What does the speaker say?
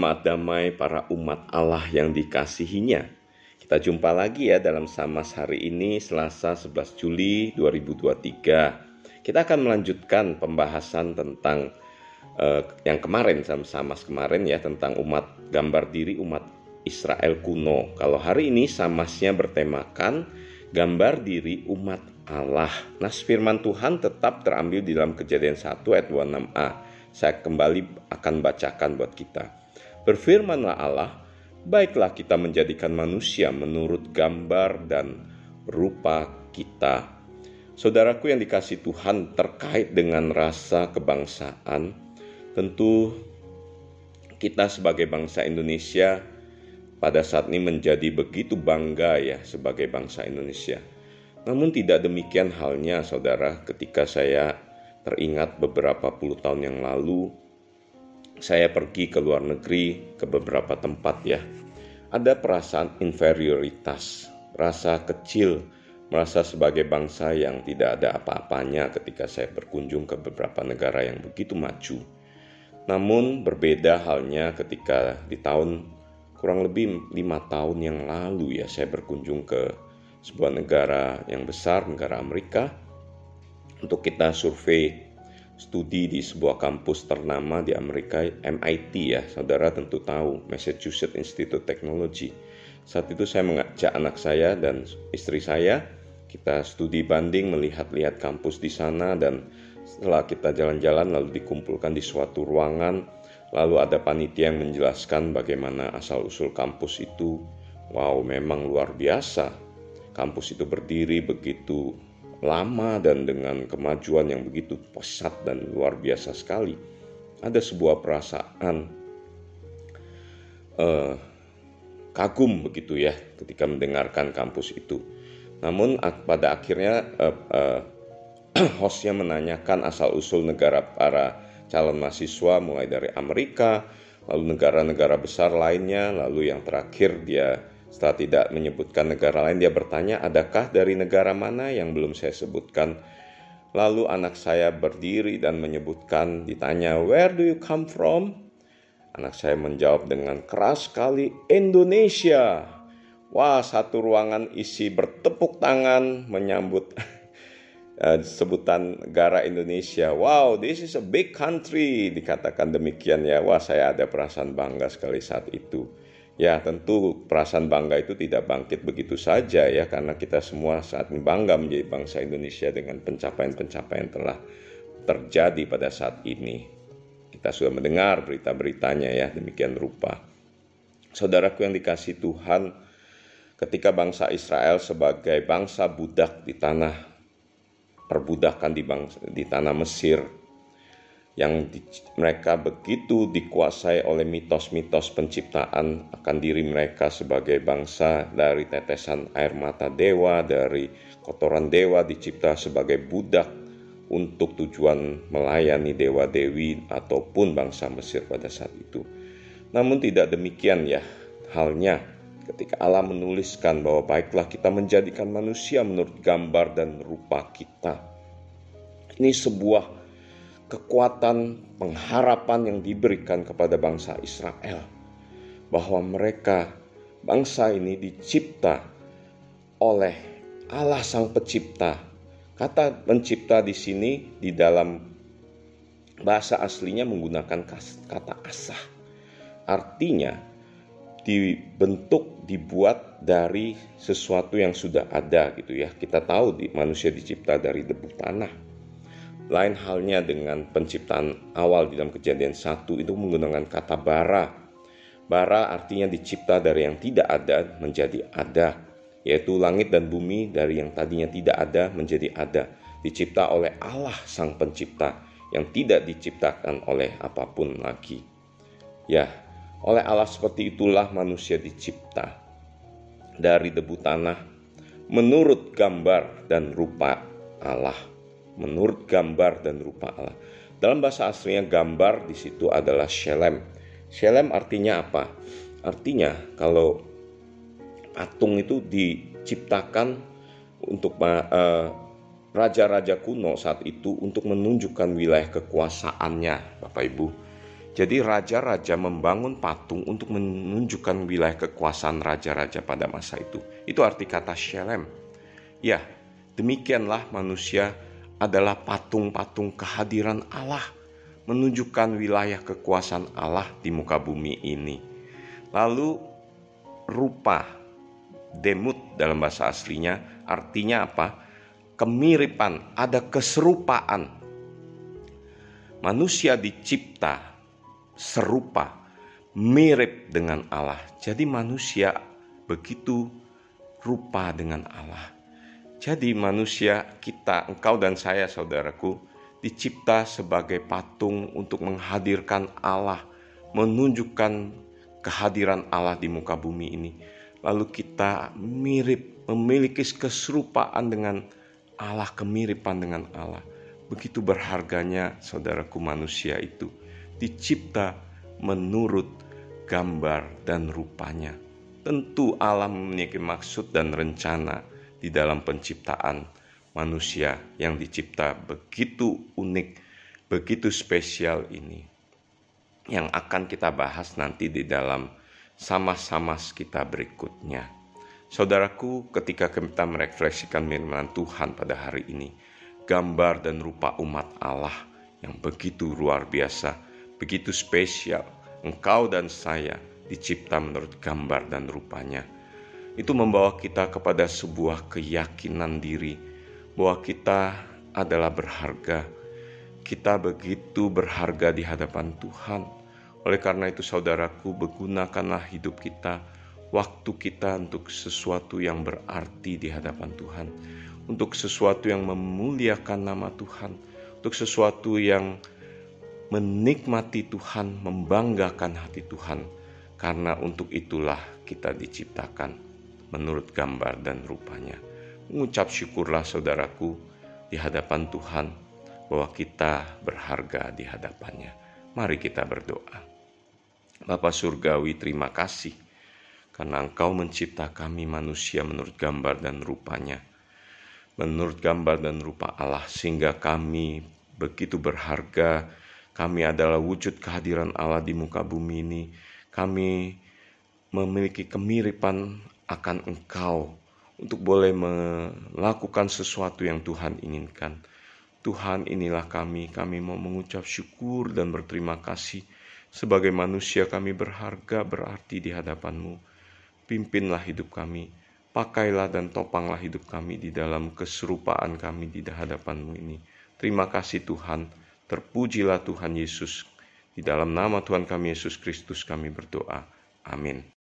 Jemaat damai para umat Allah yang dikasihinya. Kita jumpa lagi ya dalam Samas hari ini Selasa 11 Juli 2023. Kita akan melanjutkan pembahasan tentang uh, yang kemarin sama Samas kemarin ya tentang umat gambar diri umat Israel kuno. Kalau hari ini Samasnya bertemakan gambar diri umat Allah. Nah, firman Tuhan tetap terambil di dalam Kejadian 1 ayat 26a saya kembali akan bacakan buat kita. Berfirmanlah Allah, baiklah kita menjadikan manusia menurut gambar dan rupa kita. Saudaraku yang dikasih Tuhan terkait dengan rasa kebangsaan, tentu kita sebagai bangsa Indonesia pada saat ini menjadi begitu bangga ya sebagai bangsa Indonesia. Namun tidak demikian halnya saudara ketika saya teringat beberapa puluh tahun yang lalu saya pergi ke luar negeri ke beberapa tempat ya. Ada perasaan inferioritas, rasa kecil, merasa sebagai bangsa yang tidak ada apa-apanya ketika saya berkunjung ke beberapa negara yang begitu maju. Namun berbeda halnya ketika di tahun kurang lebih lima tahun yang lalu ya saya berkunjung ke sebuah negara yang besar, negara Amerika, untuk kita survei studi di sebuah kampus ternama di Amerika, MIT ya, saudara tentu tahu, Massachusetts Institute of Technology. Saat itu saya mengajak anak saya dan istri saya, kita studi banding melihat-lihat kampus di sana dan setelah kita jalan-jalan lalu dikumpulkan di suatu ruangan, lalu ada panitia yang menjelaskan bagaimana asal-usul kampus itu. Wow, memang luar biasa. Kampus itu berdiri begitu lama dan dengan kemajuan yang begitu pesat dan luar biasa sekali, ada sebuah perasaan uh, kagum begitu ya ketika mendengarkan kampus itu. Namun pada akhirnya uh, uh, hostnya menanyakan asal usul negara para calon mahasiswa mulai dari Amerika, lalu negara-negara besar lainnya, lalu yang terakhir dia setelah tidak menyebutkan negara lain, dia bertanya, "Adakah dari negara mana yang belum saya sebutkan?" Lalu anak saya berdiri dan menyebutkan, ditanya, "Where do you come from?" Anak saya menjawab dengan keras sekali, "Indonesia." Wah, satu ruangan isi bertepuk tangan menyambut eh, sebutan negara Indonesia. Wow, this is a big country, dikatakan demikian ya. Wah, saya ada perasaan bangga sekali saat itu. Ya tentu perasaan bangga itu tidak bangkit begitu saja ya karena kita semua saat ini bangga menjadi bangsa Indonesia dengan pencapaian-pencapaian telah terjadi pada saat ini. Kita sudah mendengar berita-beritanya ya demikian rupa. Saudaraku yang dikasih Tuhan, ketika bangsa Israel sebagai bangsa budak di tanah perbudakan di bangsa, di tanah Mesir yang di, mereka begitu dikuasai oleh mitos-mitos penciptaan akan diri mereka sebagai bangsa dari tetesan air mata dewa, dari kotoran dewa dicipta sebagai budak untuk tujuan melayani dewa-dewi ataupun bangsa Mesir pada saat itu. Namun tidak demikian ya halnya ketika Allah menuliskan bahwa baiklah kita menjadikan manusia menurut gambar dan rupa kita. Ini sebuah kekuatan pengharapan yang diberikan kepada bangsa Israel bahwa mereka bangsa ini dicipta oleh Allah Sang Pencipta. Kata pencipta di sini di dalam bahasa aslinya menggunakan kata asah. Artinya dibentuk, dibuat dari sesuatu yang sudah ada gitu ya. Kita tahu di manusia dicipta dari debu tanah lain halnya dengan penciptaan awal di dalam kejadian satu itu menggunakan kata bara. Bara artinya dicipta dari yang tidak ada menjadi ada, yaitu langit dan bumi dari yang tadinya tidak ada menjadi ada, dicipta oleh Allah Sang Pencipta yang tidak diciptakan oleh apa pun lagi. Ya, oleh Allah seperti itulah manusia dicipta dari debu tanah menurut gambar dan rupa Allah menurut gambar dan rupa Allah. Dalam bahasa aslinya gambar di situ adalah shelem. Shelem artinya apa? Artinya kalau patung itu diciptakan untuk uh, raja-raja kuno saat itu untuk menunjukkan wilayah kekuasaannya, Bapak Ibu. Jadi raja-raja membangun patung untuk menunjukkan wilayah kekuasaan raja-raja pada masa itu. Itu arti kata Shelem. Ya, demikianlah manusia adalah patung-patung kehadiran Allah, menunjukkan wilayah kekuasaan Allah di muka bumi ini. Lalu rupa demut dalam bahasa aslinya artinya apa? Kemiripan, ada keserupaan. Manusia dicipta serupa, mirip dengan Allah. Jadi manusia begitu rupa dengan Allah. Jadi manusia kita, engkau dan saya saudaraku, dicipta sebagai patung untuk menghadirkan Allah, menunjukkan kehadiran Allah di muka bumi ini. Lalu kita mirip, memiliki keserupaan dengan Allah, kemiripan dengan Allah. Begitu berharganya saudaraku manusia itu dicipta menurut gambar dan rupanya. Tentu alam memiliki maksud dan rencana di dalam penciptaan manusia yang dicipta begitu unik, begitu spesial ini. Yang akan kita bahas nanti di dalam sama-sama kita berikutnya. Saudaraku, ketika kita merefleksikan firman Tuhan pada hari ini, gambar dan rupa umat Allah yang begitu luar biasa, begitu spesial. Engkau dan saya dicipta menurut gambar dan rupanya. Itu membawa kita kepada sebuah keyakinan diri bahwa kita adalah berharga. Kita begitu berharga di hadapan Tuhan. Oleh karena itu, saudaraku, bergunakanlah hidup kita, waktu kita untuk sesuatu yang berarti di hadapan Tuhan, untuk sesuatu yang memuliakan nama Tuhan, untuk sesuatu yang menikmati Tuhan, membanggakan hati Tuhan, karena untuk itulah kita diciptakan menurut gambar dan rupanya. Mengucap syukurlah saudaraku di hadapan Tuhan bahwa kita berharga di hadapannya. Mari kita berdoa. Bapa Surgawi terima kasih karena Engkau mencipta kami manusia menurut gambar dan rupanya. Menurut gambar dan rupa Allah sehingga kami begitu berharga kami adalah wujud kehadiran Allah di muka bumi ini. Kami memiliki kemiripan akan Engkau untuk boleh melakukan sesuatu yang Tuhan inginkan. Tuhan inilah kami, kami mau mengucap syukur dan berterima kasih. Sebagai manusia kami berharga berarti di hadapanmu. Pimpinlah hidup kami, pakailah dan topanglah hidup kami di dalam keserupaan kami di hadapanmu ini. Terima kasih Tuhan. Terpujilah Tuhan Yesus. Di dalam nama Tuhan kami Yesus Kristus kami berdoa. Amin.